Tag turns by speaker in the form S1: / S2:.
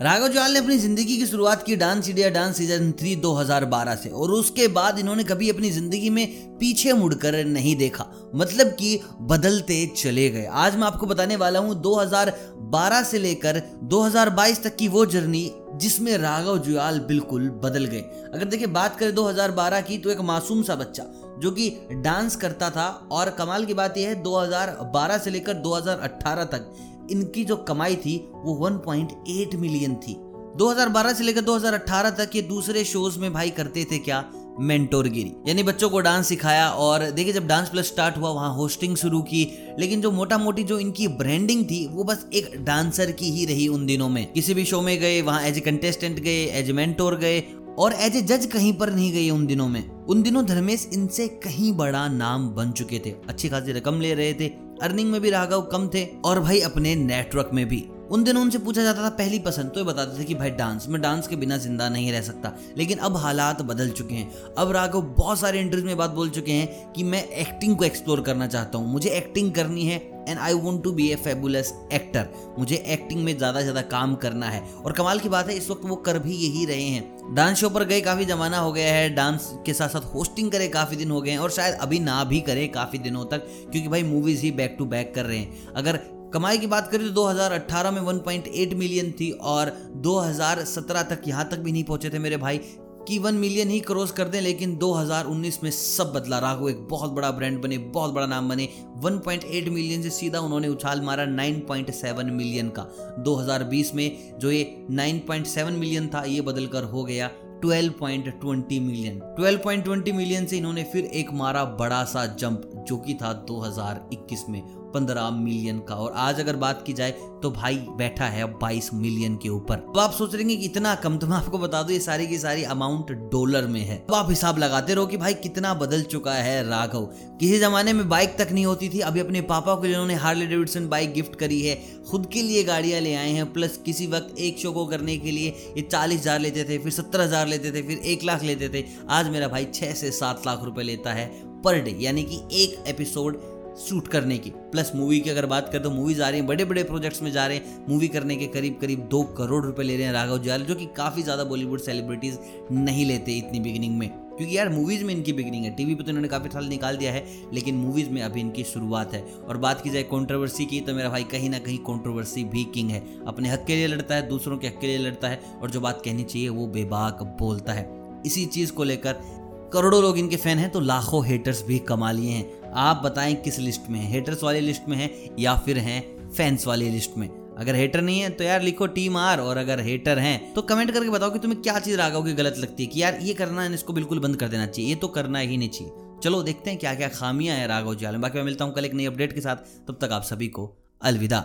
S1: राघव जुआल ने अपनी ज़िंदगी की शुरुआत की dance India dance season three 2012 से, और उसके बाद इन्होंने कभी अपनी ज़िंदगी में पीछे मुड़कर नहीं देखा मतलब कि बदलते चले गए। आज मैं आपको बताने वाला हूँ 2012 से लेकर 2022 तक की वो जर्नी जिसमें राघव जुयाल बिल्कुल बदल गए। अगर देखिए, बात करें 2012 की तो एक मासूम सा बच्चा, जो कि डांस करता था, और कमाल की बात यह है 2012 से लेकर 2018 तक इनकी जो कमाई थी वो 1.8 मिलियन थी। 2012 से लेकर 2018 तक ये दूसरे शोज़ में भाई करते थे क्या? मेंटोरगिरी यानी बच्चों को डांस सिखाया और देखिए जब डांस प्लस स्टार्ट हुआ, वहाँ होस्टिंग शुरू की। लेकिन जो मोटा मोटी जो इनकी ब्रांडिंग थी, वो बस एक डांसर की ही रही उन दिनों में। किसी भी शो में गए, वहाँ एज ए कंटेस्टेंट गए एज ए मेंटोर गए और एज ए जज कहीं पर नहीं गए उन दिनों में। उन दिनों धर्मेश इनसे कहीं बड़ा नाम बन चुके थे। अच्छी खासी रकम ले रहे थे अर्निंग में भी राघव कम थे और भाई अपने नेटवर्क में भी। उन दिनों उनसे पूछा जाता था, पहली पसंद? तो ये बताते थे कि, भाई, डांस। मैं डांस के बिना ज़िंदा नहीं रह सकता। लेकिन अब हालात बदल चुके हैं। अब राघव बहुत सारे इंटरव्यू में बात बोल चुके हैं कि मैं एक्टिंग को एक्सप्लोर करना चाहता हूँ। मुझे एक्टिंग करनी है and I want to be a fabulous actor मुझे एक्टिंग में ज़्यादा से ज़्यादा काम करना है। और कमाल की बात है, इस वक्त वो कर भी यही रहे हैं। डांस शो पर गए काफ़ी जमाना हो गया है। डांस के साथ साथ होस्टिंग करे काफ़ी दिन हो गए हैं। और शायद अभी ना भी करे काफ़ी दिनों तक, क्योंकि भाई मूवीज़ ही बैक टू बैक कर रहे हैं। अगर कमाई की बात करें तो 2018 में 1.8 मिलियन थी और 2017 तक यहाँ तक भी नहीं पहुँचे थे मेरे भाई। कि वन मिलियन ही क्रॉस कर दें, लेकिन 2019 में सब बदला। राघव एक बहुत बड़ा ब्रांड बने, बहुत बड़ा नाम बने। 1.8 मिलियन से सीधा उन्होंने उछाल मारा 9.7 मिलियन का। 2020 में जो ये 9.7 मिलियन था, ये बदलकर हो गया 12.20 मिलियन। 12.20 मिलियन से इन्होंने फिर एक मारा बड़ा सा जंप जो कि था 2021 में, पंद्रह मिलियन का। और आज अगर बात की जाए तो भाई बैठा है अब बाईस मिलियन के ऊपर। तो आप सोच रहे कि इतना कम तो मैं आपको बता दू, ये सारी की सारी अमाउंट डॉलर में है। तो आप हिसाब लगाते रहो कि भाई कितना बदल चुका है राघव। किसी जमाने में बाइक तक नहीं होती थी, अभी अपने पापा को जिन्होंने हार्ले डेविडसन बाइक गिफ्ट करी है, खुद के लिए गाड़ियाँ ले आए हैं प्लस किसी वक्त एक शो को करने के लिए ये चालीस लेते थे, फिर सत्तर लेते थे, फिर एक लाख लेते थे। आज मेरा भाई छह से सात लाख रुपए लेता है। पर डे, यानी कि एक एपिसोड शूट करने की। प्लस मूवी की अगर बात करें तो मूवीज़ आ रही है बड़े बड़े प्रोजेक्ट्स में जा रहे हैं। मूवी करने के करीब करीब दो करोड़ रुपए ले रहे हैं राघव जुयाल जो कि काफ़ी ज़्यादा बॉलीवुड सेलिब्रिटीज़ नहीं लेते इतनी बिगिनिंग में। क्योंकि यार मूवीज़ में इनकी बिगिनिंग है। टीवी पर तो इन्होंने काफ़ी साल निकाल दिया है, लेकिन मूवीज़ में अभी इनकी शुरुआत है। और बात की जाए कंट्रोवर्सी की तो मेरा भाई कहीं ना कहीं कंट्रोवर्सी भी किंग है। अपने हक के लिए लड़ता है, दूसरों के हक के लिए लड़ता है, और जो बात कहनी चाहिए वो बेबाक बोलता है। इसी चीज़ को लेकर करोड़ों लोग इनके फ़ैन हैं तो लाखों हेटर्स भी कमा लिए हैं। आप बताएँ किस लिस्ट में है? हेटर्स वाली लिस्ट में है या फिर हैं फैंस वाली लिस्ट में? अगर हेटर नहीं है तो यार लिखो टीम आर और अगर हेटर हैं तो कमेंट करके बताओ कि तुम्हें क्या चीज़ राघव की गलत लगती है, कि यार ये करना है, इसको बिल्कुल बंद कर देना चाहिए, ये तो करना ही नहीं चाहिए। चलो देखते हैं क्या क्या खामियाँ हैं राघव जाल में। बाकी मैं मिलता हूँ कल एक नई अपडेट के साथ, तब तक आप सभी को अलविदा।